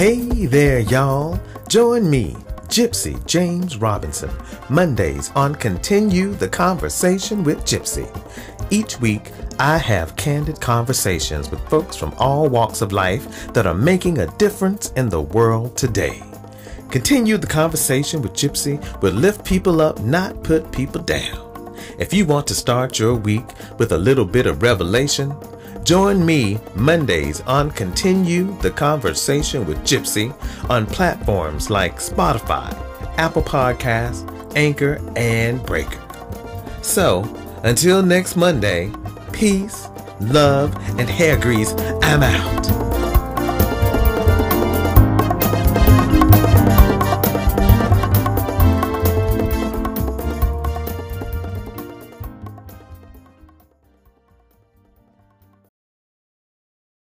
Hey there, y'all. Join me, Geipci James Robinson, Mondays on Continue the Conversation with Geipci. Each week, I have candid conversations with folks from all walks of life that are making a difference in the world today. Continue the conversation with Geipci will lift people up, not put people down. If you want to start your week with a little bit of revelation, join me Mondays on Continue the Conversation with Geipci on platforms like Spotify, Apple Podcasts, Anchor, and Breaker. So, until next Monday, peace, love, and hair grease, I'm out.